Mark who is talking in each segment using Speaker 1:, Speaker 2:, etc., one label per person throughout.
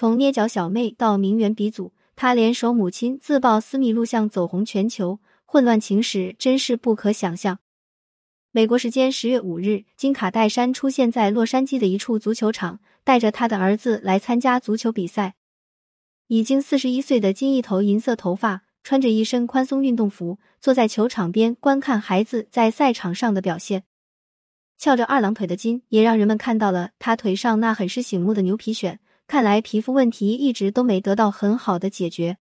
Speaker 1: 从捏脚小妹到名媛鼻祖，她联手母亲自曝私密录像走红全球，混乱情史真是不可想象。美国时间十月五日，金卡戴珊出现在洛杉矶的一处足球场，带着她的儿子来参加足球比赛。已经四十一岁的金一头银色头发，穿着一身宽松运动服，坐在球场边观看孩子在赛场上的表现。翘着二郎腿的金，也让人们看到了他腿上那很是醒目的牛皮癣。看来皮肤问题一直都没得到很好的解决。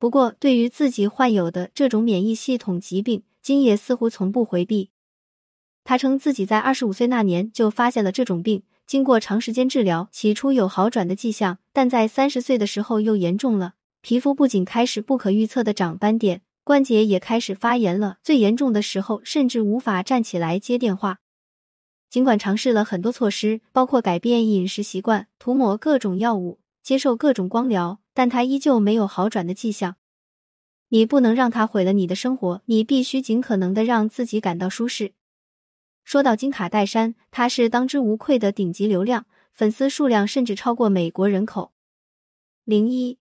Speaker 1: 不过，对于自己患有的这种免疫系统疾病，金也似乎从不回避。他称自己在二十五岁那年就发现了这种病，经过长时间治疗，起初有好转的迹象，但在三十岁的时候又严重了。皮肤不仅开始不可预测的长斑点，关节也开始发炎了。最严重的时候，甚至无法站起来接电话。尽管尝试了很多措施，包括改变饮食习惯、涂抹各种药物、接受各种光疗，但他依旧没有好转的迹象。你不能让他毁了你的生活，你必须尽可能的让自己感到舒适。说到金卡戴珊，她是当之无愧的顶级流量，粉丝数量甚至超过美国人口。零一，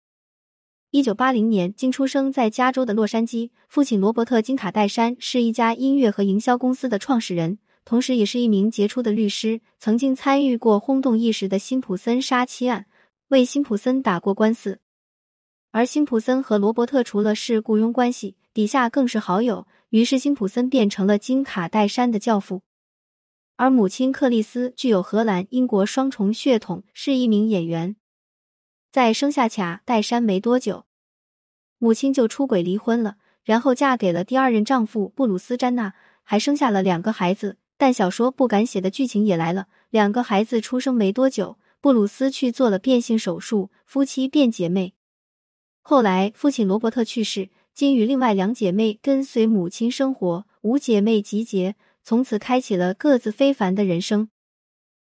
Speaker 1: 一九八零年，金出生在加州的洛杉矶，父亲罗伯特金卡戴珊是一家音乐和营销公司的创始人，同时也是一名杰出的律师，曾经参与过轰动一时的辛普森杀妻案，为辛普森打过官司。而辛普森和罗伯特除了是雇佣关系，底下更是好友，于是辛普森变成了金卡戴珊的教父。而母亲克里斯具有荷兰、英国双重血统，是一名演员。在生下卡戴珊没多久，母亲就出轨离婚了，然后嫁给了第二任丈夫布鲁斯·詹纳，还生下了两个孩子。但小说不敢写的剧情也来了，两个孩子出生没多久，布鲁斯去做了变性手术，夫妻变姐妹。后来父亲罗伯特去世，金与另外两姐妹跟随母亲生活，五姐妹集结。从此开启了各自非凡的人生。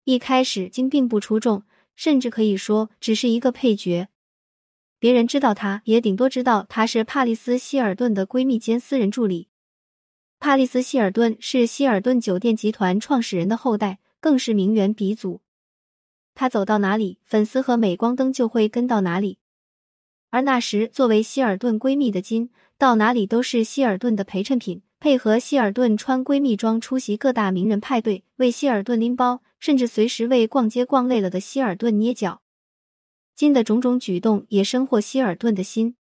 Speaker 1: 一开始，金并不出众，甚至可以说只是一个配角。别人知道他，也顶多知道他是帕丽斯·希尔顿的闺蜜兼私人助理。帕丽斯·希尔顿是希尔顿酒店集团创始人的后代，更是名媛鼻祖。他走到哪里，粉丝和镁光灯就会跟到哪里。而那时，作为希尔顿闺蜜的金，到哪里都是希尔顿的陪衬品。配合希尔顿穿闺蜜装出席各大名人派对，为希尔顿拎包，甚至随时为逛街逛累了的希尔顿捏脚。金的种种举动也深获希尔顿的心。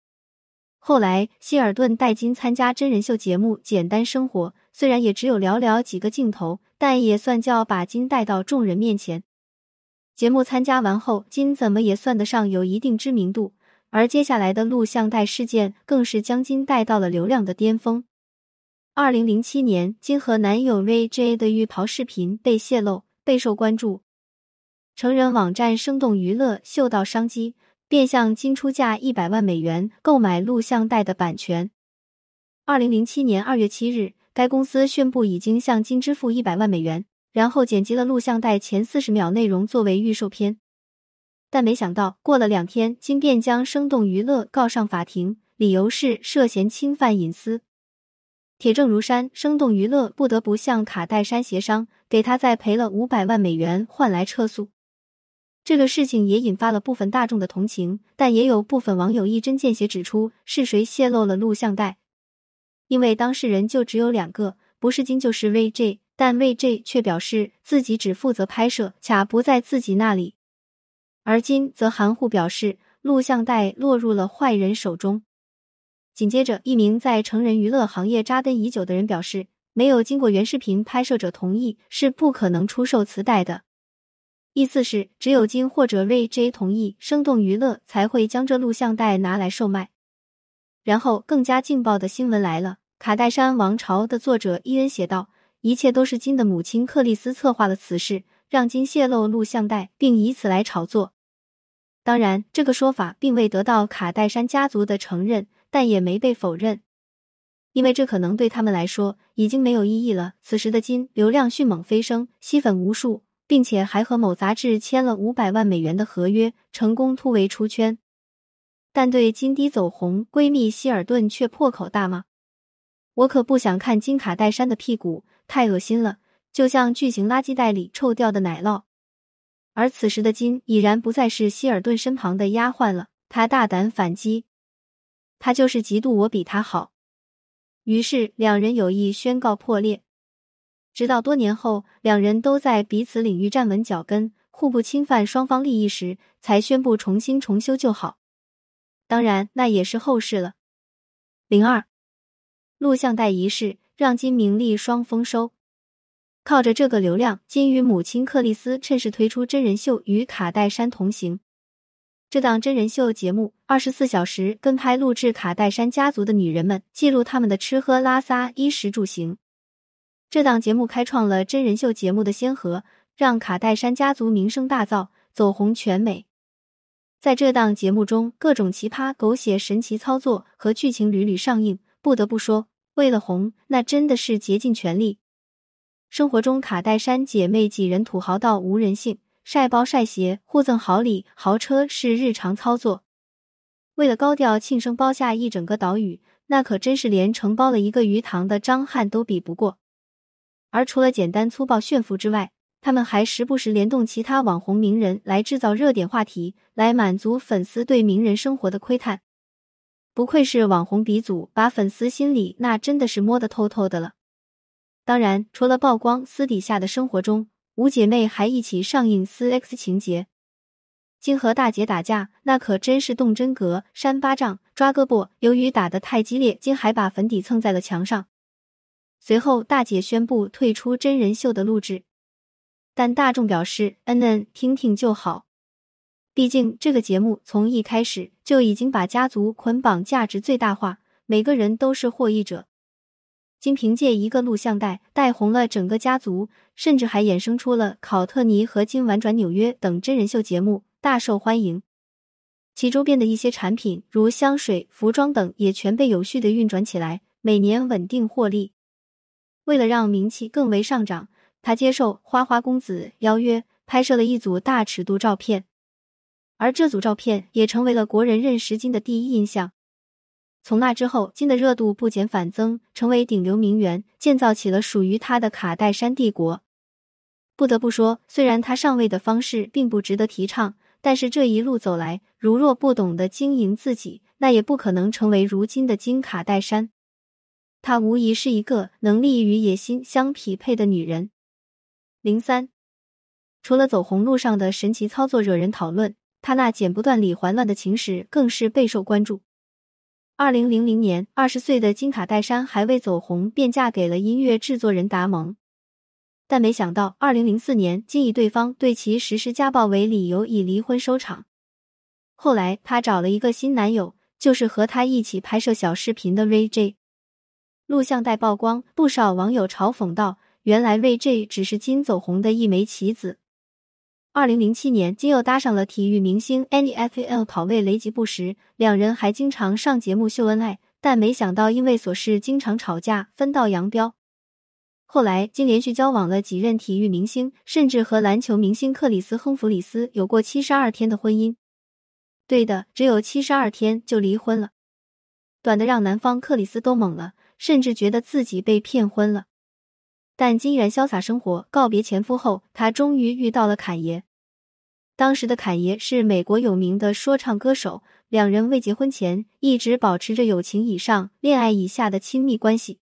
Speaker 1: 后来，希尔顿带金参加真人秀节目《简单生活》，虽然也只有寥寥几个镜头，但也算叫把金带到众人面前。节目参加完后，金怎么也算得上有一定知名度，而接下来的录像带事件更是将金带到了流量的巅峰。二零零七年，金和男友 Ray J 的浴袍视频被泄露，备受关注。成人网站生动娱乐嗅到商机，便向金出价一百万美元购买录像带的版权。二零零七年二月七日，该公司宣布已经向金支付一百万美元，然后剪辑了录像带前四十秒内容作为预售片。但没想到，过了两天，金便将生动娱乐告上法庭，理由是涉嫌侵犯隐私。铁证如山，生动娱乐不得不向卡戴珊协商，给他再赔了五百万美元，换来撤诉。这个事情也引发了部分大众的同情，但也有部分网友一针见血指出是谁泄露了录像带，因为当事人就只有两个，不是金就是 VJ，但 VJ 却表示自己只负责拍摄，卡不在自己那里，而金则含糊表示录像带落入了坏人手中。紧接着，一名在成人娱乐行业扎根已久的人表示，没有经过原视频拍摄者同意，是不可能出售磁带的。意思是，只有金或者瑞 J 同意，生动娱乐才会将这录像带拿来售卖。然后，更加劲爆的新闻来了，《卡戴珊王朝》的作者伊恩写道：“一切都是金的母亲克里斯策划了此事，让金泄露录像带，并以此来炒作。”当然，这个说法并未得到卡戴珊家族的承认。但也没被否认，因为这可能对他们来说已经没有意义了。此时的金流量迅猛飞升，吸粉无数，并且还和某杂志签了五百万美元的合约，成功突围出圈。但对金低走红，闺蜜希尔顿却破口大骂：“我可不想看金卡戴珊的屁股，太恶心了，就像巨型垃圾袋里臭掉的奶酪。”而此时的金已然不再是希尔顿身旁的丫鬟了。他大胆反击，他就是嫉妒我比他好。于是两人有意宣告破裂。直到多年后，两人都在彼此领域站稳脚跟，互不侵犯双方利益时，才宣布重新重修旧好。当然，那也是后事了。零二录像带仪式让金名利双丰收。靠着这个流量，金与母亲克里斯趁势推出真人秀，与卡戴珊同行。这档真人秀节目二十四小时跟拍录制卡戴珊家族的女人们，记录他们的吃喝拉撒、衣食住行。这档节目开创了真人秀节目的先河，让卡戴珊家族名声大噪，走红全美。在这档节目中，各种奇葩、狗血、神奇操作和剧情屡屡上映。不得不说，为了红，那真的是竭尽全力。生活中，卡戴珊姐妹几人土豪到无人性，晒包晒鞋，互赠好礼、豪车是日常操作。为了高调庆生，包下一整个岛屿，那可真是连承包了一个鱼塘的张翰都比不过。而除了简单粗暴炫富之外，他们还时不时联动其他网红名人来制造热点话题，来满足粉丝对名人生活的窥探。不愧是网红鼻祖，把粉丝心里那真的是摸得透透的了。当然，除了曝光私底下的生活中，五姐妹还一起上映私 X 情节。金和大姐打架，那可真是动真格，扇巴掌、抓胳膊。由于打得太激烈，金还把粉底蹭在了墙上。随后，大姐宣布退出真人秀的录制，但大众表示：“嗯嗯，听听就好。”毕竟这个节目从一开始就已经把家族捆绑价值最大化，每个人都是获益者。金凭借一个录像带带红了整个家族，甚至还衍生出了《考特尼和金玩转纽约》等真人秀节目，大受欢迎。其周边的一些产品，如香水、服装等，也全被有序的运转起来，每年稳定获利。为了让名气更为上涨，他接受花花公子邀约，拍摄了一组大尺度照片，而这组照片也成为了国人认识金的第一印象。从那之后，金的热度不减反增，成为顶流名媛，建造起了属于他的卡戴珊帝国。不得不说，虽然他上位的方式并不值得提倡，但是这一路走来，如若不懂得经营自己，那也不可能成为如今的金卡戴珊。她无疑是一个能力与野心相匹配的女人。零三，除了走红路上的神奇操作惹人讨论，她那剪不断理还乱的情史更是备受关注。二零零零年，二十岁的金卡戴珊还未走红，便嫁给了音乐制作人达蒙。但没想到，二零零四年，竟以对方对其实施家暴为理由，以离婚收场。后来，她找了一个新男友，就是和她一起拍摄小视频的 Ray J。录像带曝光，不少网友嘲讽道：“原来瑞 J 只是金走红的一枚棋子。”二零零七年，金又搭上了体育明星 NFL 跑位雷吉布什，两人还经常上节目秀恩爱。但没想到因为琐事经常吵架，分道扬镳。后来，金连续交往了几任体育明星，甚至和篮球明星克里斯亨弗里斯有过七十二天的婚姻。对的，只有七十二天就离婚了，短的让男方克里斯都懵了。甚至觉得自己被骗婚了，但金然潇洒生活，告别前夫后，她终于遇到了侃爷。当时的侃爷是美国有名的说唱歌手，两人未结婚前一直保持着友情以上、恋爱以下的亲密关系。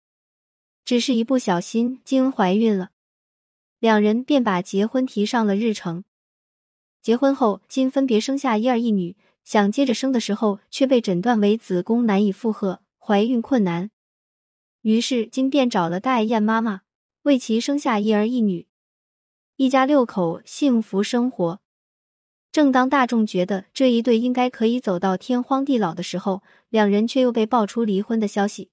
Speaker 1: 只是一不小心，金怀孕了，两人便把结婚提上了日程。结婚后，金分别生下一儿一女，想接着生的时候，却被诊断为子宫难以负荷，怀孕困难。于是金便找了戴燕妈妈，为其生下一儿一女，一家六口幸福生活。正当大众觉得这一对应该可以走到天荒地老的时候，两人却又被爆出离婚的消息。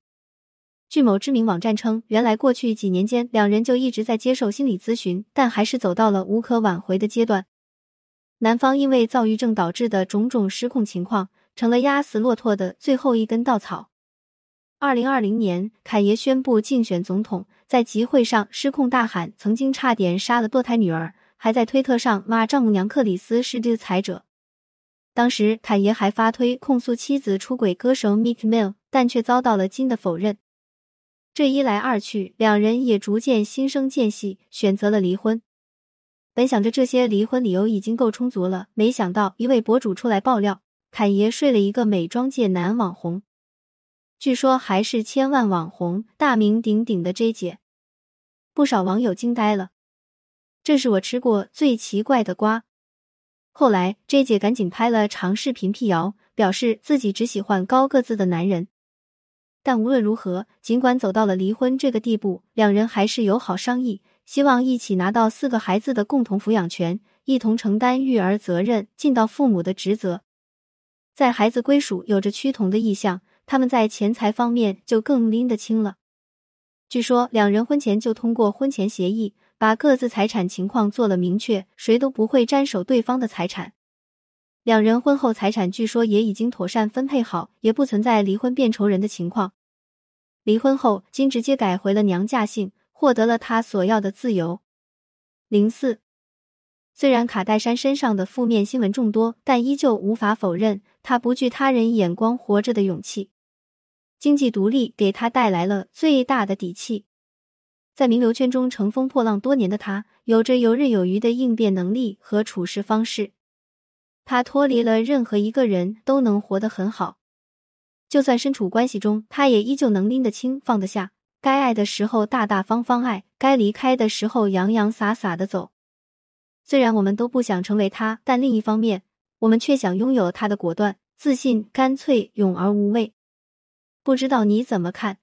Speaker 1: 据某知名网站称，原来过去几年间，两人就一直在接受心理咨询，但还是走到了无可挽回的阶段。男方因为躁郁症导致的种种失控情况，成了压死骆驼的最后一根稻草。二零二零年，凯爷宣布竞选总统，在集会上失控大喊，曾经差点杀了堕胎女儿，还在推特上骂丈母娘克里斯是独裁者。当时，凯爷还发推控诉妻子出轨歌手 Meek Mill，但却遭到了金的否认。这一来二去，两人也逐渐心生间隙，选择了离婚。本想着这些离婚理由已经够充足了，没想到一位博主出来爆料，侃爷睡了一个美妆界男网红，据说还是千万网红、大名鼎鼎的 J 姐。不少网友惊呆了，这是我吃过最奇怪的瓜。后来 J 姐赶紧拍了长视频辟谣，表示自己只喜欢高个子的男人。但无论如何，尽管走到了离婚这个地步，两人还是友好商议。希望一起拿到四个孩子的共同抚养权，一同承担育儿责任，尽到父母的职责。在孩子归属有着趋同的意向，他们在钱财方面就更拎得清了。据说两人婚前就通过婚前协议，把各自财产情况做了明确，谁都不会沾手对方的财产。两人婚后财产据说也已经妥善分配好，也不存在离婚变仇人的情况。离婚后，金直接改回了娘家姓。获得了他所要的自由。零四，虽然卡戴珊身上的负面新闻众多，但依旧无法否认他不惧他人眼光活着的勇气。经济独立给他带来了最大的底气。在名流圈中乘风破浪多年的他，有着游刃有余的应变能力和处事方式。他脱离了任何一个人都能活得很好，就算身处关系中，他也依旧能拎得清放得下。该爱的时候大大方方爱，该离开的时候洋洋洒洒的走。虽然我们都不想成为他，但另一方面，我们却想拥有他的果断、自信、干脆、勇而无畏。不知道你怎么看？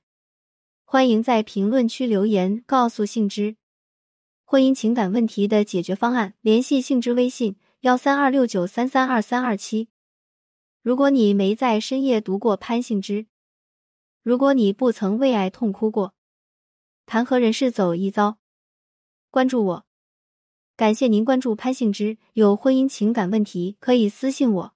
Speaker 1: 欢迎在评论区留言告诉杏之。婚姻情感问题的解决方案，联系杏之微信：幺三二六九三三二三二七。如果你没在深夜读过潘幸之。如果你不曾为爱痛哭过，谈何人世走一遭？关注我，感谢您关注潘幸之。有婚姻情感问题可以私信我。